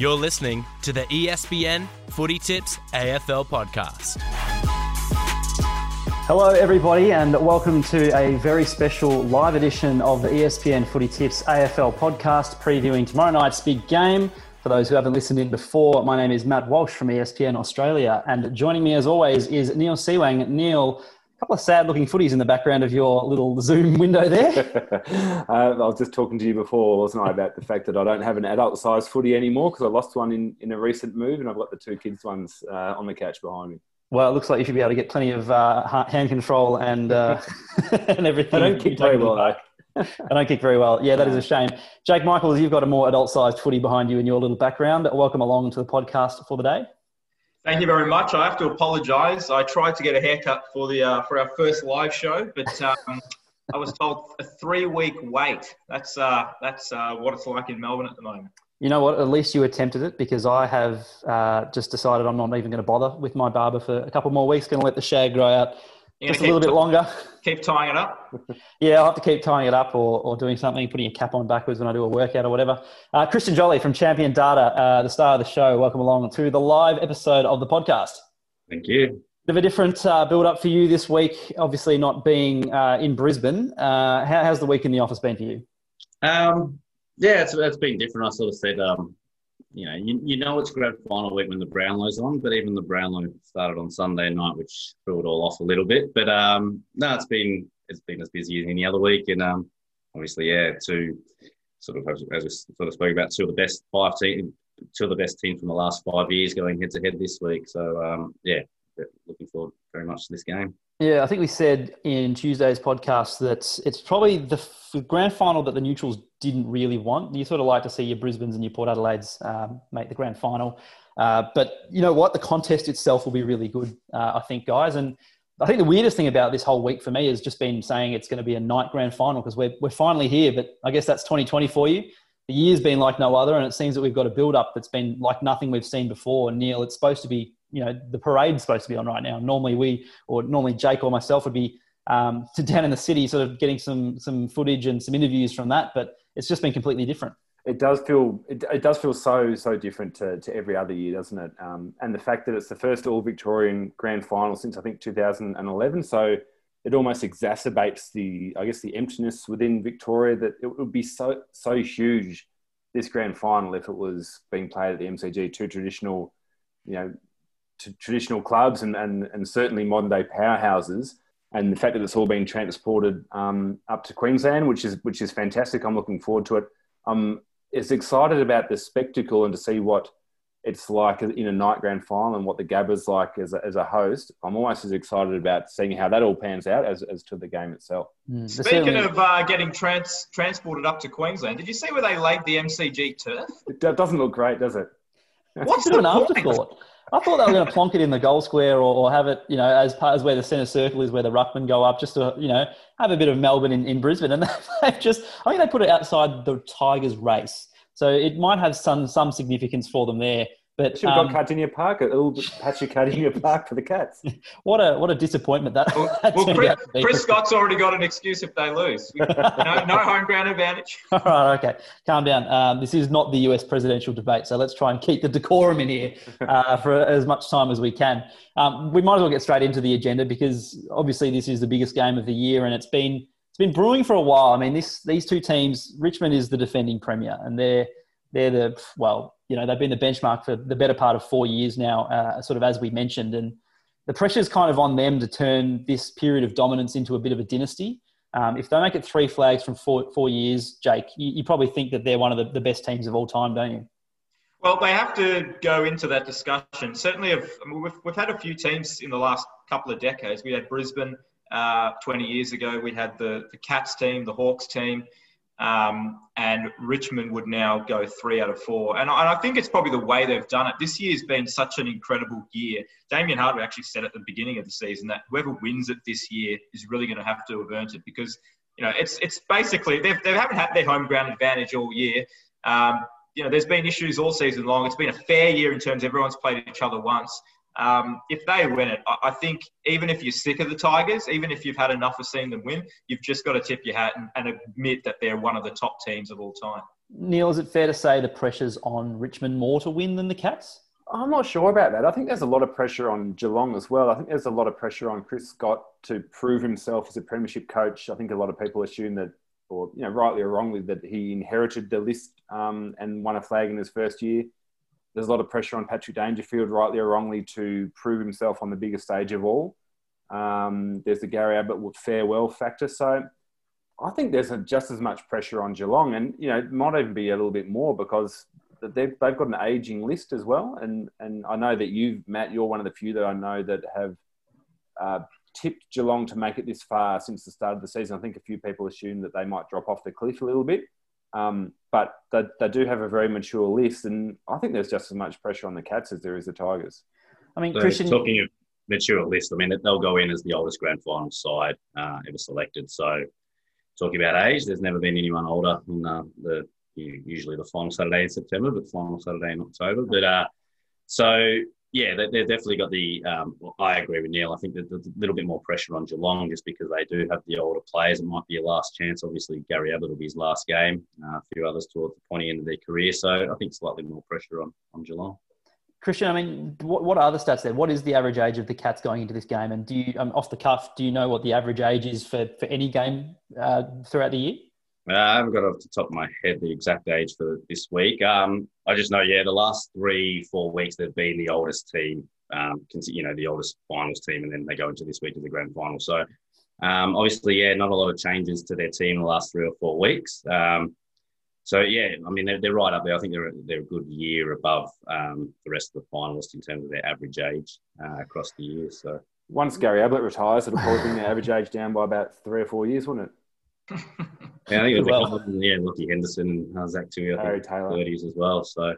You're listening to the ESPN Footytips AFL podcast. Hello, everybody, and welcome to a very special live edition of the ESPN Footytips AFL podcast previewing tomorrow night's big game. For those who haven't listened in before, my name is Matt Walsh from ESPN Australia, and joining me as always is Neil Seewang. Neil, couple of sad looking footies in the background of your little Zoom window there. uh, I was just talking to you before, wasn't I, about the fact that I don't have an adult sized footy anymore because I lost one in, in a recent move and I've got the two kids' ones uh, on the couch behind me. Well, it looks like you should be able to get plenty of uh, hand control and, uh, and everything. I don't kick very well, though. I don't kick very well. Yeah, that is a shame. Jake Michaels, you've got a more adult sized footy behind you in your little background. Welcome along to the podcast for the day. Thank you very much. I have to apologise. I tried to get a haircut for the uh, for our first live show, but um, I was told a three week wait. That's uh, that's uh, what it's like in Melbourne at the moment. You know what? At least you attempted it because I have uh, just decided I'm not even going to bother with my barber for a couple more weeks. Going to let the shag grow out just a little bit longer. Keep tying it up. yeah, I'll have to keep tying it up or, or doing something, putting a cap on backwards when I do a workout or whatever. Uh, Christian Joly from Champion Data, uh, the star of the show. Welcome along to the live episode of the podcast. Thank you. Bit of a different uh, build up for you this week. Obviously, not being uh, in Brisbane. Uh, how, how's the week in the office been for you? Um, yeah, it's, it's been different. I sort of said um, you know, you, you know it's grand final week when the Brownlow's on, but even the Brownlow started on Sunday night, which threw it all off a little bit. But um, no, it's been it's been as busy as any other week, and um, obviously, yeah, two sort of as, we sort of spoke about, two of the best five team, two of the best teams from the last five years going head to head this week. So um, yeah, very much to this game. Yeah, I think we said in Tuesday's podcast that it's probably the grand final that the neutrals didn't really want. You sort of like to see your Brisbane's and your Port Adelaide's um, make the grand final. Uh, but you know what? The contest itself will be really good, uh, I think, guys. And I think the weirdest thing about this whole week for me has just been saying it's going to be a night grand final because we're, we're finally here. But I guess that's 2020 for you. The year's been like no other, and it seems that we've got a build up that's been like nothing we've seen before. Neil, it's supposed to be you know the parade's supposed to be on right now. Normally we or normally Jake or myself would be um, down in the city, sort of getting some some footage and some interviews from that, but it's just been completely different. It does feel it, it does feel so so different to, to every other year, doesn't it? Um, and the fact that it's the first All Victorian Grand Final since I think 2011, so it almost exacerbates the I guess the emptiness within Victoria that it would be so so huge this grand final if it was being played at the MCG, two traditional, you know, traditional clubs and, and, and certainly modern day powerhouses. And the fact that it's all been transported um, up to Queensland, which is which is fantastic. I'm looking forward to it. I'm as excited about the spectacle and to see what it's like in a night grand final and what the Gabba's like as a, as a host. I'm almost as excited about seeing how that all pans out as, as to the game itself. Mm. Speaking of uh, getting trans- transported up to Queensland, did you see where they laid the MCG turf? It doesn't look great, does it? What's the an afterthought? I thought they were going to plonk it in the goal square or, or, have it, you know, as part as where the centre circle is, where the ruckmen go up, just to, you know, have a bit of Melbourne in, in Brisbane. And they've just, I think they put it outside the Tigers race. So it might have some some significance for them there. But should have um, got Kardinia Park, a little patch of Kardinia Park for the Cats. What a what a disappointment that. Well, that well Chris, Chris, Scott's already got an excuse if they lose. no, no home ground advantage. All right, okay, calm down. Um, this is not the U.S. presidential debate, so let's try and keep the decorum in here uh, for as much time as we can. Um, we might as well get straight into the agenda because obviously this is the biggest game of the year, and it's been it's been brewing for a while. I mean, this these two teams, Richmond is the defending premier, and they're they're the well you know, they've been the benchmark for the better part of four years now, uh, sort of as we mentioned. And the pressure is kind of on them to turn this period of dominance into a bit of a dynasty. Um, if they make it three flags from four, four years, Jake, you, you probably think that they're one of the, the best teams of all time, don't you? Well, they have to go into that discussion. Certainly, I mean, we've, we've had a few teams in the last couple of decades. We had Brisbane uh, 20 years ago. We had the, the Cats team, the Hawks team. Um, and Richmond would now go three out of four. And I, and I, think it's probably the way they've done it. This year's been such an incredible year. Damien Hardwick actually said at the beginning of the season that whoever wins it this year is really going to have to have earned it because, you know, it's it's basically they've, they haven't had their home ground advantage all year. Um, you know, there's been issues all season long. It's been a fair year in terms everyone's played each other once. Um, if they win it, I think even if you're sick of the Tigers, even if you've had enough of seeing them win, you've just got to tip your hat and, and admit that they're one of the top teams of all time. Neil, is it fair to say the pressure's on Richmond more to win than the Cats? I'm not sure about that. I think there's a lot of pressure on Geelong as well. I think there's a lot of pressure on Chris Scott to prove himself as a premiership coach. I think a lot of people assume that, or you know, rightly or wrongly, that he inherited the list um, and won a flag in his first year. There's a lot of pressure on Patrick Dangerfield, rightly or wrongly, to prove himself on the biggest stage of all. Um, there's the Gary Ablett farewell factor. So I think there's a, just as much pressure on Geelong, and you know, it might even be a little bit more because they've, got an aging list as well. And and I know that you, Matt, you're one of the few that I know that have uh, tipped Geelong to make it this far since the start of the season. I think a few people assume that they might drop off the cliff a little bit. Um, but they, they do have a very mature list, and I think there's just as much pressure on the Cats as there is the Tigers. I mean, so Christian. Talking of mature list, I mean, they'll go in as the oldest grand final side uh, ever selected. So, talking about age, there's never been anyone older than uh, the usually the final Saturday in September, but final Saturday in October. But uh, so yeah, they, have definitely got the. Um, well, I agree with Neil. I think there's a little bit more pressure on Geelong just because they do have the older players. It might be a last chance. Obviously, Gary Ablett will be his last game. Uh, a few others towards the pointy end of their career. So I think slightly more pressure on on Geelong. Christian, I mean, what, what are the stats there? What is the average age of the Cats going into this game? And do you, um, off the cuff, do you know what the average age is for, for any game uh, throughout the year? Uh, I haven't got off the top of my head the exact age for this week. Um, I just know, yeah, the last three, four weeks they've been the oldest team, um, you know, the oldest finals team, and then they go into this week to the grand final. So, um, obviously, yeah, not a lot of changes to their team in the last three or four weeks. Um, so, yeah, I mean, they're, they're right up there. I think they're they're a good year above um, the rest of the finalists in terms of their average age uh, across the year. So, once Gary Ablett retires, it'll probably bring the average age down by about three or four years, wouldn't it? Yeah, I think it was well. yeah, Lachie Henderson, uh, Zach Tuohy, I think, Taylor. 30s as well. So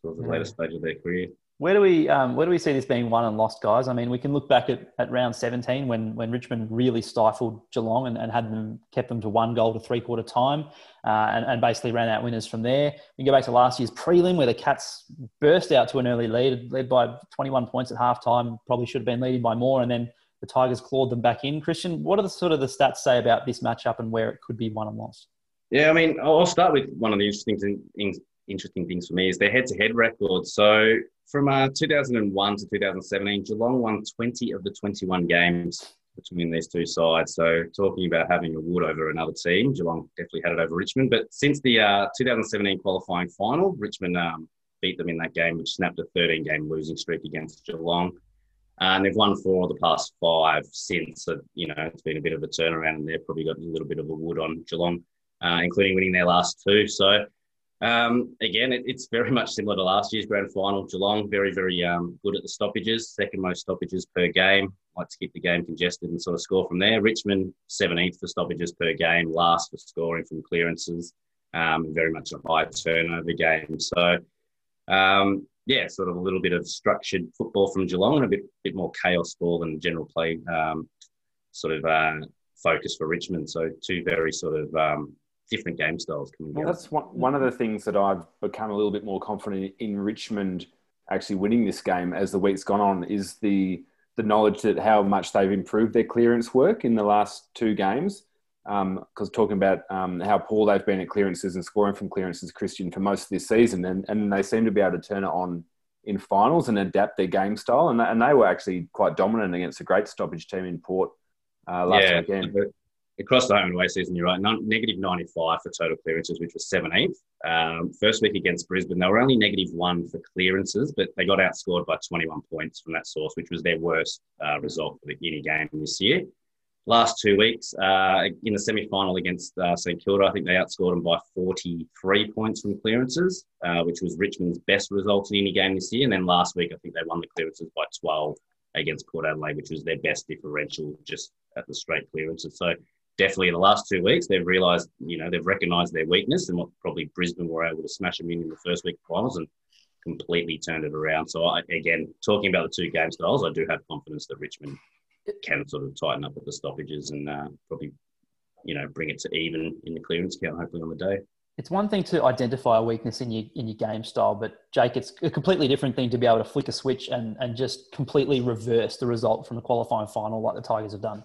towards the yeah. later stage of their career. Where do we um, where do we see this being won and lost, guys? I mean, we can look back at, at round 17 when when Richmond really stifled Geelong and, and had them kept them to one goal to three quarter time, uh, and, and basically ran out winners from there. We can go back to last year's prelim where the Cats burst out to an early lead, led by 21 points at half time. Probably should have been leading by more, and then the Tigers clawed them back in. Christian, what are the sort of the stats say about this matchup and where it could be won and lost? Yeah, I mean, I'll start with one of the interesting things. Interesting things for me is their head-to-head record. So from uh, 2001 to 2017, Geelong won 20 of the 21 games between these two sides. So talking about having a wood over another team, Geelong definitely had it over Richmond. But since the uh, 2017 qualifying final, Richmond um, beat them in that game, which snapped a 13-game losing streak against Geelong. And they've won four of the past five since. So, you know, it's been a bit of a turnaround, and they've probably got a little bit of a wood on Geelong, uh, including winning their last two. So, um, again, it, it's very much similar to last year's grand final. Geelong, very, very um, good at the stoppages, second most stoppages per game. Like to keep the game congested and sort of score from there. Richmond, 17th for stoppages per game, last for scoring from clearances. Um, very much a high turnover game. So, um, yeah, sort of a little bit of structured football from Geelong and a bit bit more chaos ball than general play um, sort of uh, focus for Richmond. So two very sort of um, different game styles coming well, That's one, one of the things that I've become a little bit more confident in Richmond actually winning this game as the week's gone on is the the knowledge that how much they've improved their clearance work in the last two games because um, talking about um, how poor they've been at clearances and scoring from clearances, Christian, for most of this season, and, and they seem to be able to turn it on in finals and adapt their game style, and, and they were actually quite dominant against a great stoppage team in Port uh, last yeah, weekend. Across the home and away season, you're right. negative 95 for total clearances, which was 17th. Um, first week against Brisbane, they were only negative one for clearances, but they got outscored by 21 points from that source, which was their worst uh, result for the any game this year last two weeks uh, in the semi final against uh, St Kilda, I think they outscored them by 43 points from clearances, uh, which was Richmond's best result in any game this year. And then last week, I think they won the clearances by 12 against Port Adelaide, which was their best differential just at the straight clearances. So definitely in the last two weeks, they've realised, you know, they've recognised their weakness and what probably Brisbane were able to smash them in in the first week of finals and completely turned it around. So I, again, talking about the two game styles, I do have confidence that Richmond can sort of tighten up at the stoppages and uh, probably, you know, bring it to even in the clearance count, hopefully on the day. It's one thing to identify a weakness in your in your game style, but Jake, it's a completely different thing to be able to flick a switch and, and just completely reverse the result from the qualifying final like the Tigers have done.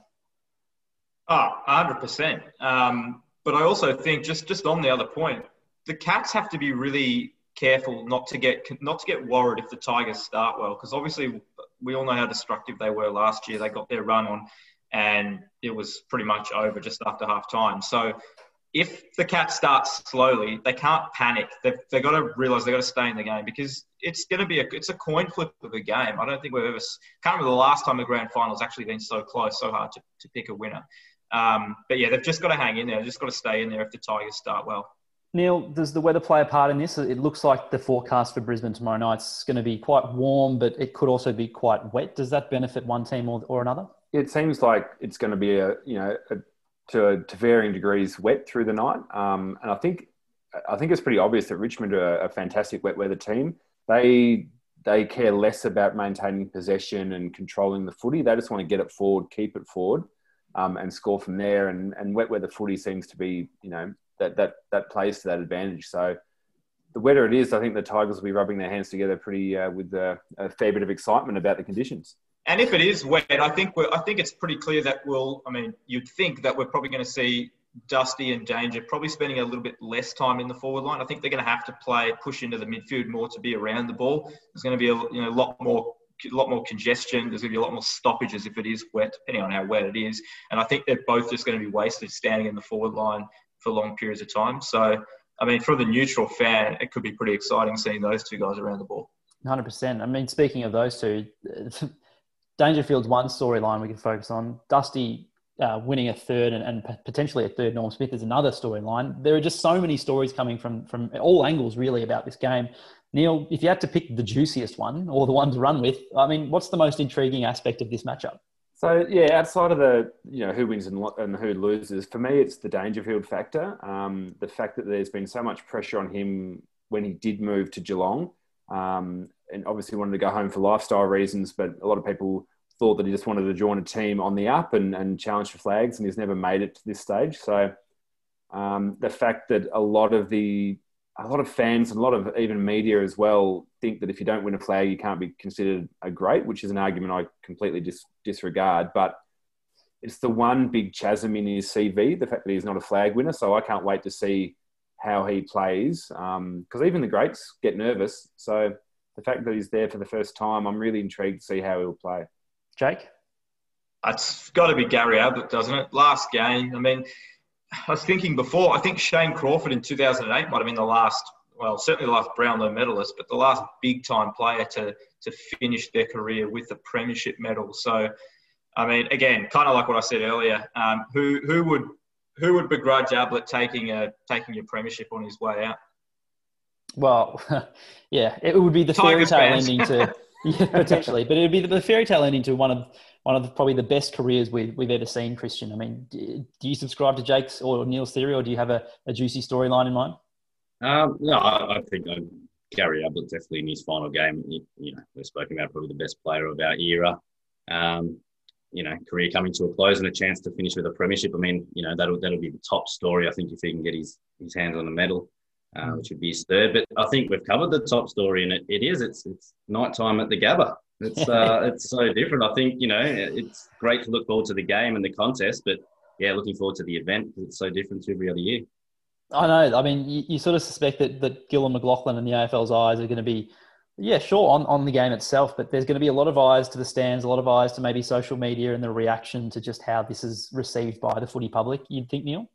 Oh, 100%. Um, but I also think, just, just on the other point, the Cats have to be really careful not to get not to get worried if the Tigers start well, because obviously we all know how destructive they were last year. They got their run on, and it was pretty much over just after half time. So if the Cats start slowly, they can't panic. They've, they've got to realise they've got to stay in the game because it's going to be a it's a coin flip of a game. I don't think we've ever can't remember the last time the grand final's actually been so close, so hard to, to pick a winner. Um, but yeah, they've just got to hang in there. They've just got to stay in there if the Tigers start well. Neil, does the weather play a part in this? It looks like the forecast for Brisbane tomorrow night is going to be quite warm, but it could also be quite wet. Does that benefit one team or, or another? It seems like it's going to be a you know a, to, to varying degrees wet through the night, um, and I think I think it's pretty obvious that Richmond are a fantastic wet weather team. They they care less about maintaining possession and controlling the footy. They just want to get it forward, keep it forward, um, and score from there. And, and wet weather footy seems to be, you know, that that that plays to that advantage. So the wetter it is, I think the Tigers will be rubbing their hands together pretty uh, with a, a, fair bit of excitement about the conditions. And if it is wet, I think I think it's pretty clear that we'll. I mean, you'd think that we're probably going to see Dusty and Danger probably spending a little bit less time in the forward line. I think they're going to have to play push into the midfield more to be around the ball. There's going to be a you know a lot more a lot more congestion. There's going to be a lot more stoppages if it is wet, depending on how wet it is. And I think they're both just going to be wasted standing in the forward line for long periods of time. So, I mean, for the neutral fan, it could be pretty exciting seeing those two guys around the ball. 100%. I mean, speaking of those two, Dangerfield's one storyline we can focus on. Dusty uh, winning a third and, and, potentially a third Norm Smith is another storyline. There are just so many stories coming from from all angles really about this game. Neil, if you had to pick the juiciest one or the one to run with, I mean, what's the most intriguing aspect of this matchup? So yeah, outside of the you know who wins and, and who loses, for me it's the Dangerfield factor. Um, the fact that there's been so much pressure on him when he did move to Geelong, um, and obviously wanted to go home for lifestyle reasons, but a lot of people thought that he just wanted to join a team on the up and, and challenge for flags, and he's never made it to this stage. So um, the fact that a lot of the a lot of fans and a lot of even media as well think that if you don't win a flag, you can't be considered a great, which is an argument I completely dis- disregard. But it's the one big chasm in his CV, the fact that he's not a flag winner. So I can't wait to see how he plays because um, even the greats get nervous. So the fact that he's there for the first time, I'm really intrigued to see how he'll play. Jake? It's got to be Gary Ablett, doesn't it? Last game. I mean, I was thinking before, I think Shane Crawford in 2008 might have been the last, well, certainly the last Brownlow medalist, but the last big time player to, to finish their career with a premiership medal. So, I mean, again, kind of like what I said earlier, um, who, who would who would begrudge Ablett taking a taking a premiership on his way out? Well, yeah, it would be the fairy tale ending to yeah, potentially, but it would be the fairy tale ending to one of one of the, probably the best careers we've, we've ever seen, Christian. I mean, do, do you subscribe to Jake's or Neil's theory, or do you have a, a juicy storyline in mind? Um, no, I, I think uh, Gary Ablett definitely in his final game. You, you, know, we've spoken about probably the best player of our era. Um, you know, career coming to a close and a chance to finish with a premiership. I mean, you know, that'll that'll be the top story. I think if he can get his his hands on a medal, uh, which would be his third. But I think we've covered the top story, and it, it is. It's it's night time at the Gabba. It's uh, it's so different. I think you know it's great to look forward to the game and the contest, but yeah, looking forward to the event because it's so different to every other year. I know. I mean, you, you sort of suspect that that Gillon McLachlan and the AFL's eyes are going to be, yeah, sure on on the game itself, but there's going to be a lot of eyes to the stands, a lot of eyes to maybe social media and the reaction to just how this is received by the footy public. You'd think, Neil?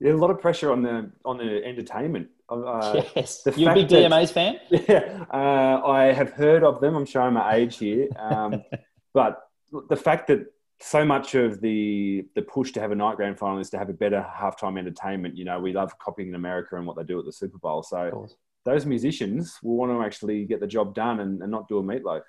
Yeah, a lot of pressure on the on the entertainment uh, yes, you a big DMAs fan? Yeah, uh, I have heard of them. I'm showing my age here, um, but the fact that so much of the the push to have a night grand final is to have a better halftime entertainment. You know, we love copying in America and what they do at the Super Bowl. So those musicians will want to actually get the job done and, and not do a Meat Loaf.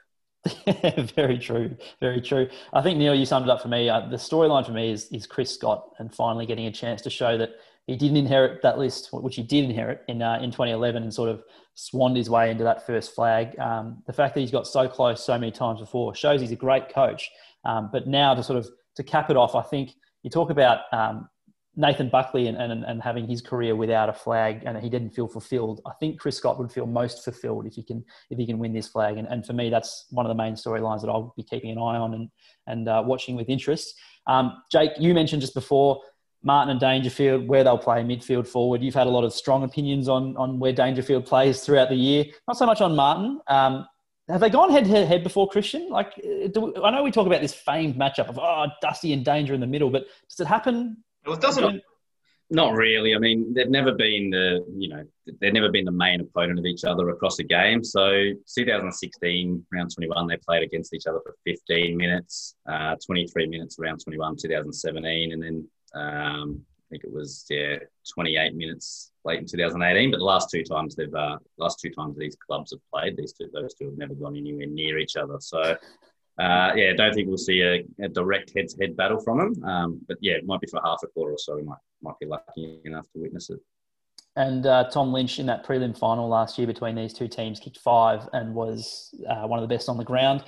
very true, very true. I think Neil, you summed it up for me. Uh, the storyline for me is is Chris Scott and finally getting a chance to show that he didn't inherit that list, which he did inherit in uh, in 2011, and sort of swanned his way into that first flag. Um, the fact that he's got so close so many times before shows he's a great coach. Um, but now to sort of to cap it off, I think you talk about um, Nathan Buckley and, and, and having his career without a flag, and he didn't feel fulfilled. I think Chris Scott would feel most fulfilled if he can if he can win this flag. And, and for me, that's one of the main storylines that I'll be keeping an eye on and and uh, watching with interest. Um, Jake, you mentioned just before Martin and Dangerfield, where they'll play midfield forward. You've had a lot of strong opinions on, on where Dangerfield plays throughout the year. Not so much on Martin. Um, have they gone head to head before Christian? Like, do, I know we talk about this famed matchup of oh, Dusty and Danger in the middle, but does it happen? Well, it doesn't. Not really. I mean, they've never been the you know they've never been the main opponent of each other across a game. So 2016 round 21 they played against each other for 15 minutes, uh, 23 minutes round 21 2017, and then um, I think it was yeah 28 minutes late in 2018. But the last two times they've uh, last two times these clubs have played, these two those two have never gone anywhere near each other. So uh, yeah, I don't think we'll see a, a direct head-to-head battle from them. Um, but yeah, it might be for half a quarter or so. We might might be lucky enough to witness it. And uh, Tom Lynch in that prelim final last year between these two teams kicked five and was uh, one of the best on the ground.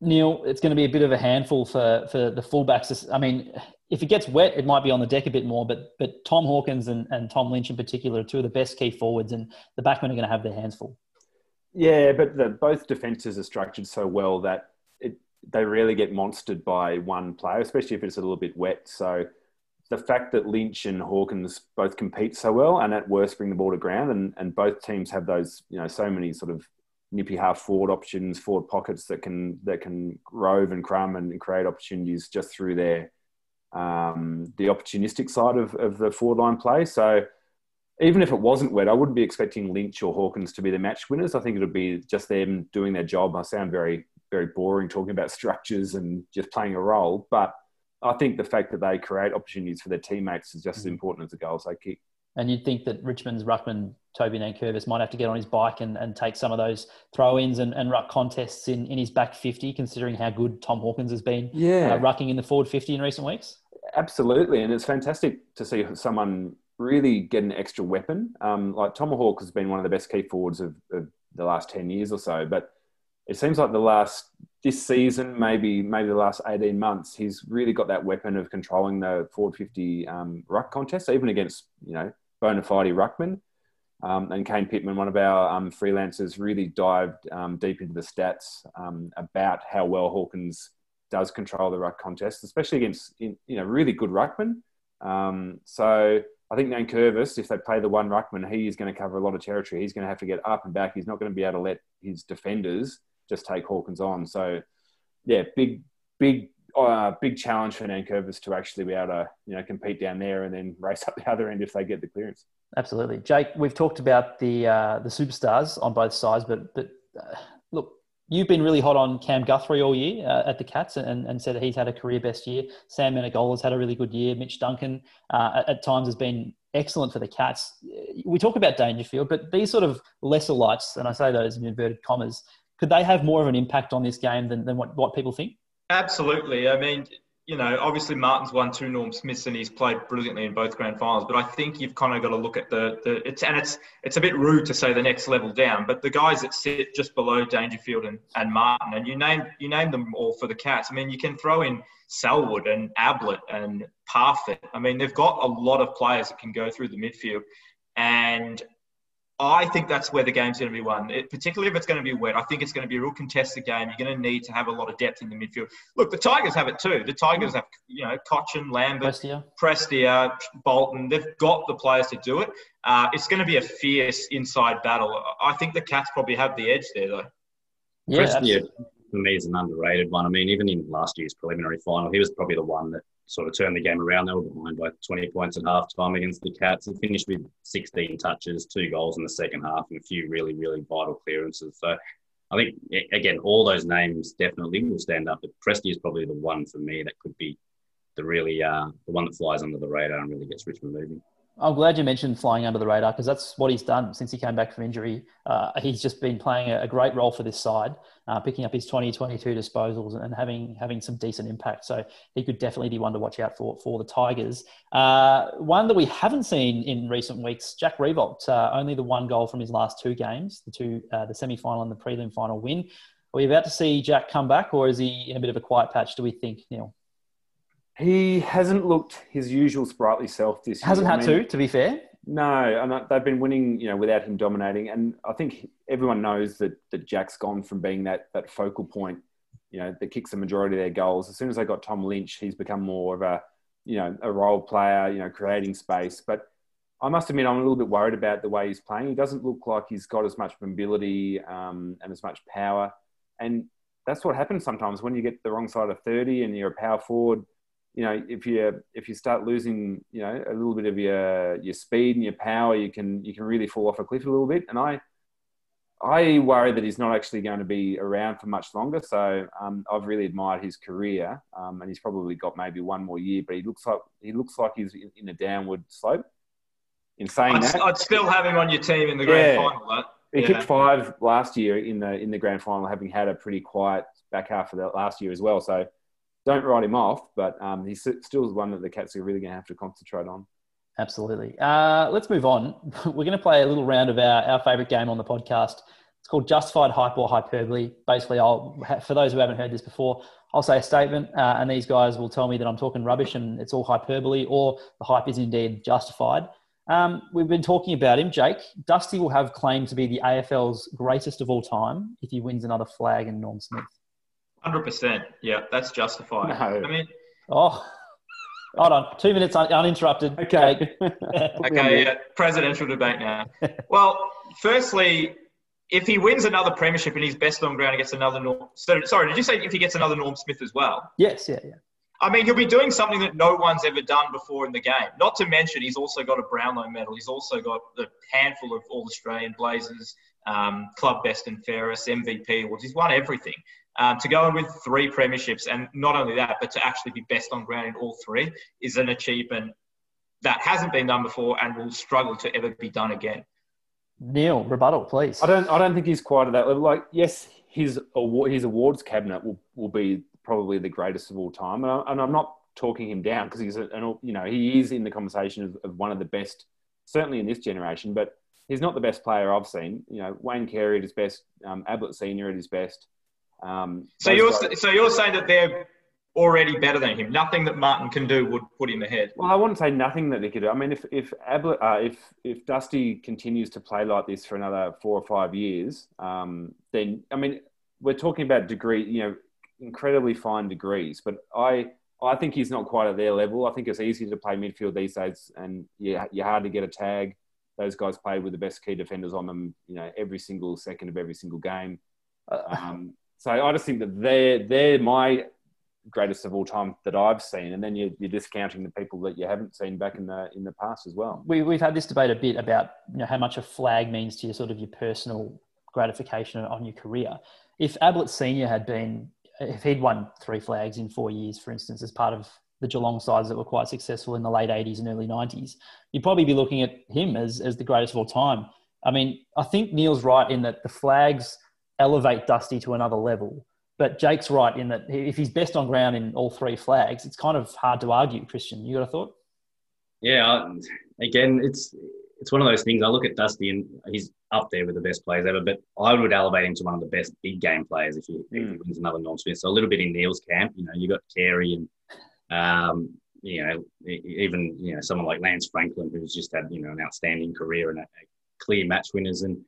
Neil, it's going to be a bit of a handful for, for the fullbacks. I mean, if it gets wet, it might be on the deck a bit more, but but Tom Hawkins and, and Tom Lynch in particular are two of the best key forwards, and the backmen are going to have their hands full. Yeah, but the, both defences are structured so well that they rarely get monstered by one player, especially if it's a little bit wet. So the fact that Lynch and Hawkins both compete so well and at worst bring the ball to ground, and, and both teams have those, you know, so many sort of nippy half forward options, forward pockets that can that can rove and crumb and create opportunities just through their um, the opportunistic side of, of the forward line play. So even if it wasn't wet, I wouldn't be expecting Lynch or Hawkins to be the match winners. I think it would be just them doing their job. I sound very very boring talking about structures and just playing a role. But I think the fact that they create opportunities for their teammates is just as mm. important as the goals they kick. And you'd think that Richmond's ruckman, Toby Nankervis, might have to get on his bike and, and take some of those throw ins and, and ruck contests in, in his back 50, considering how good Tom Hawkins has been yeah. uh, rucking in the forward 50 in recent weeks? Absolutely. And it's fantastic to see someone really get an extra weapon. Um, like Tomahawk has been one of the best key forwards of, of the last 10 years or so. But it seems like the last this season, maybe maybe the last eighteen months, he's really got that weapon of controlling the forward fifty um, ruck contest, even against you know bona fide ruckman. Um, and Kane Pitman, one of our um, freelancers, really dived um, deep into the stats um, about how well Hawkins does control the ruck contest, especially against you know really good ruckman. Um, so I think Nankervis, if they play the one ruckman, he is going to cover a lot of territory. He's going to have to get up and back. He's not going to be able to let his defenders just take Hawkins on. So, yeah, big, big, uh, big challenge for Nankervis to actually be able to, you know, compete down there and then race up the other end if they get the clearance. Absolutely, Jake. We've talked about the uh, the superstars on both sides, but but uh, you've been really hot on Cam Guthrie all year uh, at the Cats and, and said that he's had a career best year. Sam Menegola's had a really good year. Mitch Duncan uh, at, times has been excellent for the Cats. We talk about Dangerfield, but these sort of lesser lights, and I say those in inverted commas, could they have more of an impact on this game than, than what, what people think? Absolutely. I mean, you know, obviously Martin's won two Norm Smiths and he's played brilliantly in both grand finals. But I think you've kind of got to look at the, the it's and it's it's a bit rude to say the next level down, but the guys that sit just below Dangerfield and, and Martin, and you name you name them all for the Cats. I mean, you can throw in Selwood and Ablett and Parfitt. I mean, they've got a lot of players that can go through the midfield. And I think that's where the game's going to be won, it, particularly if it's going to be wet. I think it's going to be a real contested game. You're going to need to have a lot of depth in the midfield. Look, the Tigers have it too. The Tigers have, you know, Cotchin, Lambert, Prestia, Prestia Bolton. They've got the players to do it. Uh, it's going to be a fierce inside battle. I think the Cats probably have the edge there, though. Yeah, Prestia, for me, is an underrated one. I mean, even in last year's preliminary final, he was probably the one that sort of turned the game around. They were behind by 20 points at half time against the Cats and finished with 16 touches, two goals in the second half, and a few really, really vital clearances. So I think, again, all those names definitely will stand up, but Prestia is probably the one for me that could be the really, uh, the one that flies under the radar and really gets Richmond moving. I'm glad you mentioned flying under the radar because that's what he's done since he came back from injury. Uh, he's just been playing a, great role for this side, uh, picking up his 2022 disposals and having having some decent impact. So he could definitely be one to watch out for for the Tigers. Uh, one that we haven't seen in recent weeks, Jack Riewoldt, uh, only the one goal from his last two games, the two uh, the semi final and the prelim final win. Are we about to see Jack come back, or is he in a bit of a quiet patch? Do we think, Neil? He hasn't looked his usual sprightly self this year. Hasn't had I mean, to, to be fair. No, and they've been winning, you know, without him dominating. And I think everyone knows that that Jack's gone from being that that focal point, you know, that kicks the majority of their goals. As soon as they got Tom Lynch, he's become more of a you know, a role player, you know, creating space. But I must admit, I'm a little bit worried about the way he's playing. He doesn't look like he's got as much mobility um, and as much power. And that's what happens sometimes when you get the wrong side of 30 and you're a power forward. You know, if you if you start losing, you know, a little bit of your your speed and your power, you can you can really fall off a cliff a little bit. And I I worry that he's not actually going to be around for much longer. So um, I've really admired his career, um, and he's probably got maybe one more year. But he looks like he looks like he's in a downward slope. In saying I'd, that, I'd still have him on your team in the grand Yeah. final. Though. he Yeah. kicked five last year in the in the grand final, having had a pretty quiet back half of that last year as well. So don't write him off, but um, he's still one that the Cats are really going to have to concentrate on. Absolutely. Uh, let's move on. We're going to play a little round of our, our favourite game on the podcast. It's called Justified Hype or Hyperbole. Basically, I'll for those who haven't heard this before, I'll say a statement, uh, and these guys will tell me that I'm talking rubbish and it's all hyperbole, or the hype is indeed justified. Um, we've been talking about him, Jake. Dusty will have claim to be the AFL's greatest of all time if he wins another flag and Norm Smith. Hundred percent. Yeah, that's justified. No. I mean, Oh, hold on, two minutes un- uninterrupted. Jake. okay, yeah, presidential debate now. well, firstly, if he wins another premiership and he's best on ground and gets another Norm, so, sorry, did you say if he gets another Norm Smith as well? Yes, yeah, yeah. I mean, he'll be doing something that no one's ever done before in the game. Not to mention, he's also got a Brownlow medal. He's also got a handful of All Australian Blazers, um, club best and fairest, MVP awards. He's won everything. Um, to go in with three premierships, and not only that, but to actually be best on ground in all three, is an achievement that hasn't been done before and will struggle to ever be done again. Neil, rebuttal, please. I don't. I don't think he's quite at that level. Like, yes, his award, his awards cabinet will, will be probably the greatest of all time, and, I, and I'm not talking him down because he's, a, an, you know, he is in the conversation of, of one of the best, certainly in this generation. But he's not the best player I've seen. You know, Wayne Carey at his best, um, Ablett Senior at his best. Um, So you're guys- so you're saying that they're already better than him. Nothing that Martin can do would put him ahead. Well, I wouldn't say nothing that he could do. I mean, if if Ablett, uh, if if Dusty continues to play like this for another four or five years, um, then I mean, we're talking about degree, you know, incredibly fine degrees. But I I think he's not quite at their level. I think it's easy to play midfield these days, and yeah, you're hard to get a tag. Those guys play with the best key defenders on them, you know, every single second of every single game. Um, so I just think that they're they're my greatest of all time that I've seen, and then you're, you're discounting the people that you haven't seen back in the in the past as well. we, we've had this debate a bit about you know how much a flag means to your sort of your personal gratification on your career. If Ablett Senior had been, if he'd won three flags in four years, for instance, as part of the Geelong sides that were quite successful in the late '80s and early '90s, you'd probably be looking at him as as the greatest of all time. I mean, I think Neil's right in that the flags elevate Dusty to another level. But Jake's right in that if he's best on ground in all three flags, it's kind of hard to argue. Christian, you got a thought? Yeah, again, it's it's one of those things. I look at Dusty and he's up there with the best players ever, but I would elevate him to one of the best big game players if he, if he Mm. wins another Norm Smith. So a little bit in Neil's camp, you know, you got Carey and um, you know even you know someone like Lance Franklin who's just had you know an outstanding career and a, a clear match winners and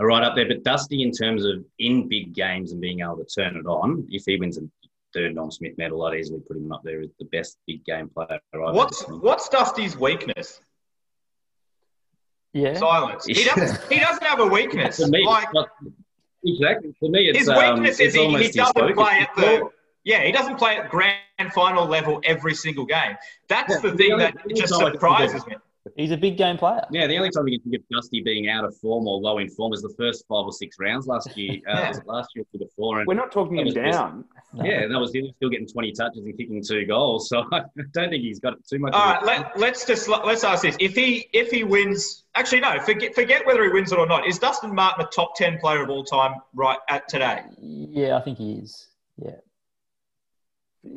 are right up there. But Dusty, in terms of in big games and being able to turn it on, if he wins a third Norm Smith medal, I'd easily put him up there as the best big game player. I've What's seen. what's Dusty's weakness? Yeah. Silence. He doesn't. He doesn't have a weakness. For me, Like but- exactly. For me, it's his um, weakness it's is he, he almost his doesn't focus. play at the. Yeah, he doesn't play at grand final level every single game. That's Yeah, the the thing only- that just only time I can surprises me. He's a big game player. Yeah, the only time we can think of Dusty being out of form or low in form is the first five or six rounds last year. Uh, Yeah. was last year or before? And We're not talking him That was down. No. yeah, that was he was still getting twenty touches and kicking two goals. So I don't think he's got too much. All of right, a- let, let's just let's ask this: if he if he wins, actually no, forget forget whether he wins it or not. Is Dustin Martin a top ten player of all time right at today? Yeah, I think he is. Yeah.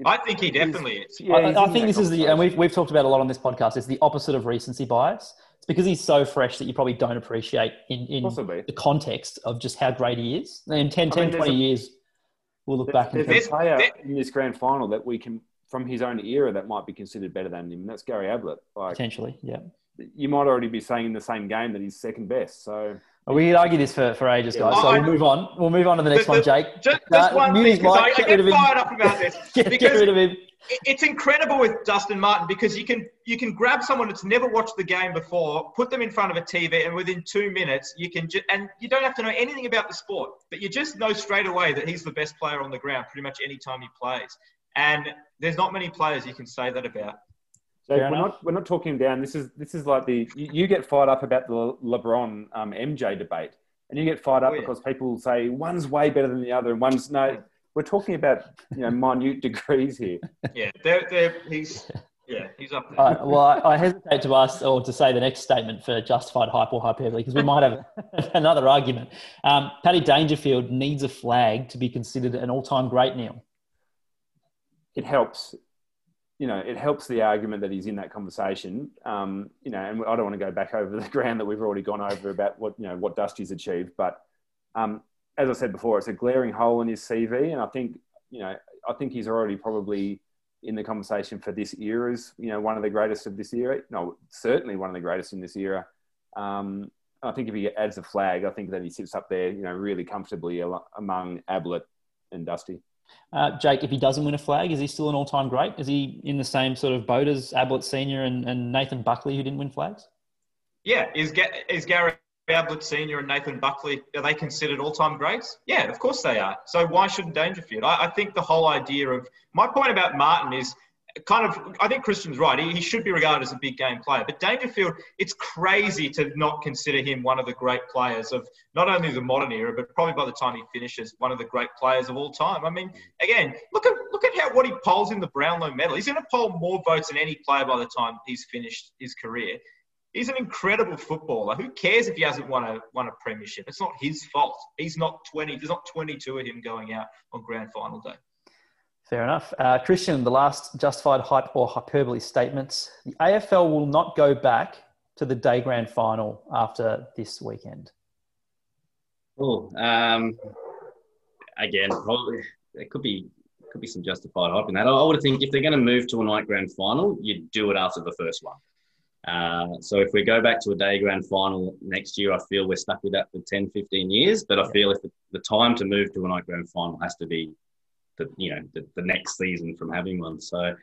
I think he definitely is. Yeah, I, I think this is the, and we've, we've talked about a lot on this podcast, it's the opposite of recency bias. It's because he's so fresh that you probably don't appreciate in, in possibly. the context of just how great he is. In 10, I 10 mean, 20 a- years, we'll look back and There's a player there- in this grand final that we can, from his own era, that might be considered better than him. And that's Gary Ablett. Like potentially, yeah. you might already be saying in the same game that he's second best. So We could argue this for, for ages, guys. So I- we'll move on. We'll move on to the next The- one, Jake. Just, Uh, one thing, I, I get get rid of him. fired up about this Get, get rid of him. it's incredible with Dustin Martin because you can you can grab someone that's never watched the game before, put them in front of a TV, and within two minutes you can ju- and you don't have to know anything about the sport, but you just know straight away that he's the best player on the ground pretty much any time he plays. And there's not many players you can say that about. So we're not we're not talking him down. This is this is like the you, you get fired up about the LeBron um, MJ debate, and you get fired up Oh, yeah. because people say one's way better than the other, and one's no. We're talking about you know minute degrees here. Yeah, they're, they're, he's yeah he's up there. All right, well, I, I hesitate to ask or to say the next statement for justified hype or hyperbole because we might have another argument. Um, Paddy Dangerfield needs a flag to be considered an all-time great, Neil. It helps, you know, it helps the argument that he's in that conversation. Um, you know, and I don't want to go back over the ground that we've already gone over about what you know what Dusty's achieved, but um, as I said before, it's a glaring hole in his CV, and I think you know I think he's already probably in the conversation for this era as you know one of the greatest of this era. No, certainly one of the greatest in this era. Um, I think if he adds a flag, I think that he sits up there, you know, really comfortably among Ablett and Dusty. Uh, Jake, if he doesn't win a flag, is he still an all-time great? Is he in the same sort of boat as Ablett Senior and, and Nathan Buckley, who didn't win flags? Yeah, is is Gary Ablett Senior and Nathan Buckley are they considered all-time greats? Yeah, of course they are. So why shouldn't Dangerfield? I, I think the whole idea of my point about Martin is kind of I think Christian's right. He, he should be regarded as a big game player, but Dangerfield, it's crazy to not consider him one of the great players of not only the modern era, but probably by the time he finishes, one of the great players of all time. I mean, again, look at look at how what he polls in the Brownlow medal. He's going to poll more votes than any player by the time he's finished his career. He's an incredible footballer. Who cares if he hasn't won a won a premiership? It's not his fault. He's not twenty. There's not twenty-two of him going out on grand final day. Fair enough. Uh, Christian, the last justified hype or hyperbole statements. The AFL will not go back to the day grand final after this weekend. Oh, um, again, probably there could be could be some justified hype in that. I, would think if they're going to move to a night grand final, you'd do it after the first one. Uh, so if we go back to a day grand final next year, I feel we're stuck with that for 10, 15 years. But I feel if the, the time to move to a night grand final has to be the you know the, the next season from having one. So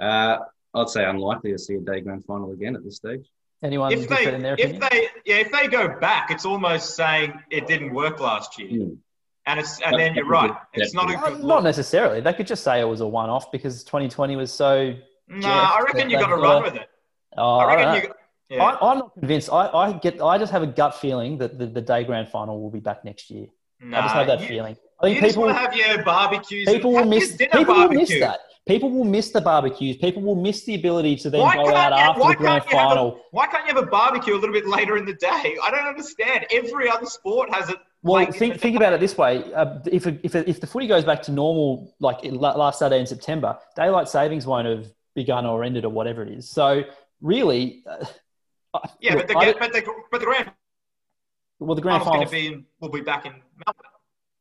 uh, I'd say unlikely to see a day grand final again at this stage. Anyone If they, in their if they, yeah, if they go back, it's almost saying it didn't work last year, Hmm. and it's and then you're right. It's not a Uh, good not look. necessarily. They could just say it was a one-off because 2020 was so. No, I reckon you They've got to run with it. Oh, I I don't reckon know. you. Yeah. I, I'm not convinced. I, I get. I just have a gut feeling that the, the day grand final will be back next year. I just have that you, feeling. I You think people want to have your barbecues. people will miss people will miss that. People will miss the barbecues. People will miss the ability to then Why go out after the grand have a- final. Why can't you have a barbecue a little bit later in the day? I don't understand. Every other sport has it. Well, think think about it this way: uh, if if if the footy goes back to normal, like last Saturday in September, daylight savings won't have begun or ended or whatever it is. So really, uh, Yeah, look, but the, I but the but the grand well, the grand final going be will be back in Melbourne.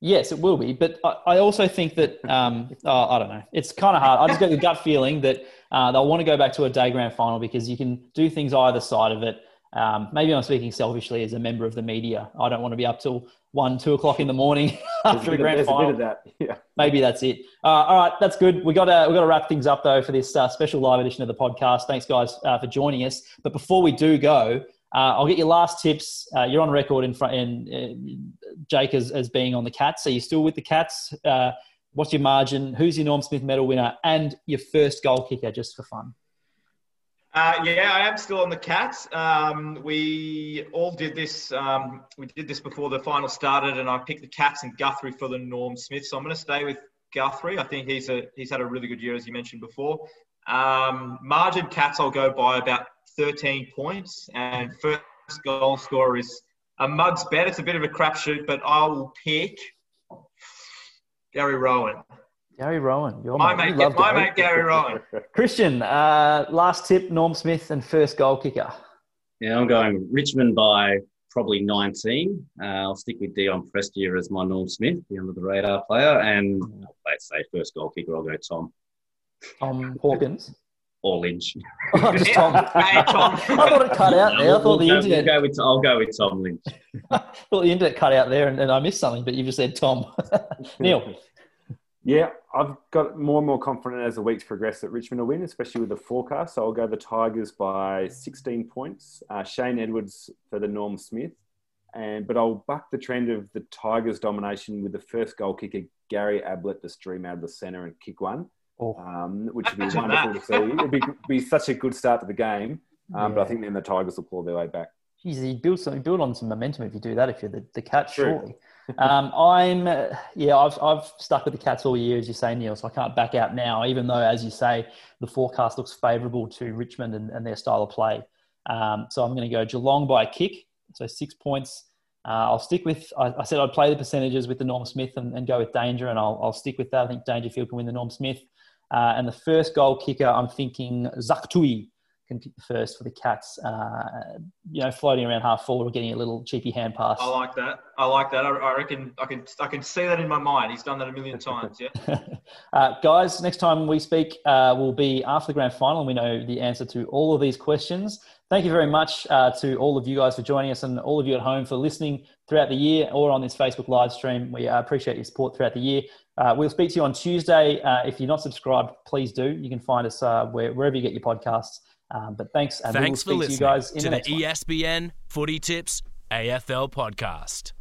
Yes, it will be. But I, I also think that, um, oh, I don't know. It's kind of hard. I just got the gut feeling that uh, they'll want to go back to a day grand final because you can do things either side of it. Um, maybe I'm speaking selfishly as a member of the media. I don't want to be up till one, two o'clock in the morning after of, grand bit final. of that. Yeah. Maybe that's it. Uh, all right, that's good. We got to we got to wrap things up though for this uh, special live edition of the podcast. Thanks guys uh, for joining us. But before we do go, uh, I'll get your last tips. Uh, you're on record in front, and uh, Jake as, as being on the Cats. Are you still with the Cats? Uh, what's your margin? Who's your Norm Smith medal winner? And your first goal kicker, just for fun. Uh, yeah, I am still on the Cats. Um, we all did this. Um, we did this before the final started, and I picked the Cats and Guthrie for the Norm Smith. So I'm going to stay with Guthrie. I think he's a he's had a really good year, as you mentioned before. Um, margin Cats, I'll go by about 13 points, and first goal scorer is a mug's bet. It's a bit of a crapshoot, but I will pick Gary Rohan. Gary Rohan, your My mate. mate, my Gary. mate Gary Rohan. Christian, uh, last tip: Norm Smith and first goal kicker. Yeah, I'm going Richmond by probably 19. Uh, I'll stick with Dion Prestia as my Norm Smith, the under the radar player. And let's say first goal kicker, I'll go Tom Tom Hawkins. Or Lynch. Oh, just Tom. Hey, Tom. I thought it cut out there. I thought the We'll go- internet. we'll go with, I'll go with Tom Lynch. Well, the internet cut out there, and, and I missed something, but you just said Tom. Neil, Yeah, I've got more and more confident as the weeks progress that Richmond will win, especially with the forecast. So I'll go the Tigers by 16 points. Uh, Shane Edwards for the Norm Smith. And but I'll buck the trend of the Tigers' domination with the first goal kicker Gary Ablett to stream out of the centre and kick one. Um, which would be wonderful to see. It'd be, be such a good start to the game. Um, yeah. But I think then the Tigers will pull their way back. Geez, you build something, build on some momentum if you do that. If you're the, the Cats, True. surely. um, I'm, uh, yeah, I've, I've stuck with the Cats all year, as you say, Neil. So I can't back out now, even though, as you say, the forecast looks favourable to Richmond and, and, their style of play. Um, so I'm going to go Geelong by a kick, so six points. Uh, I'll stick with. I, I, said I'd play the percentages with the Norm Smith and, and go with Danger, and I'll, I'll, stick with that. I think Dangerfield can win the Norm Smith. Uh, and the first goal kicker, I'm thinking Tuohy can kick the first for the Cats. Uh, you know, floating around half forward or getting a little cheapy hand pass. I like that. I like that. I, I, reckon I can I can see that in my mind. He's done that a million times. Yeah. uh, guys, next time we speak uh, will be after the grand final, and we know the answer to all of these questions. Thank you very much uh, to all of you guys for joining us and all of you at home for listening throughout the year or on this Facebook live stream. We uh, appreciate your support throughout the year. Uh, we'll speak to you on Tuesday. Uh, if you're not subscribed, please do. You can find us uh, where, wherever you get your podcasts. Um, but thanks, and thanks we'll for listening to you guys to the, the ESPN Footytips AFL podcast.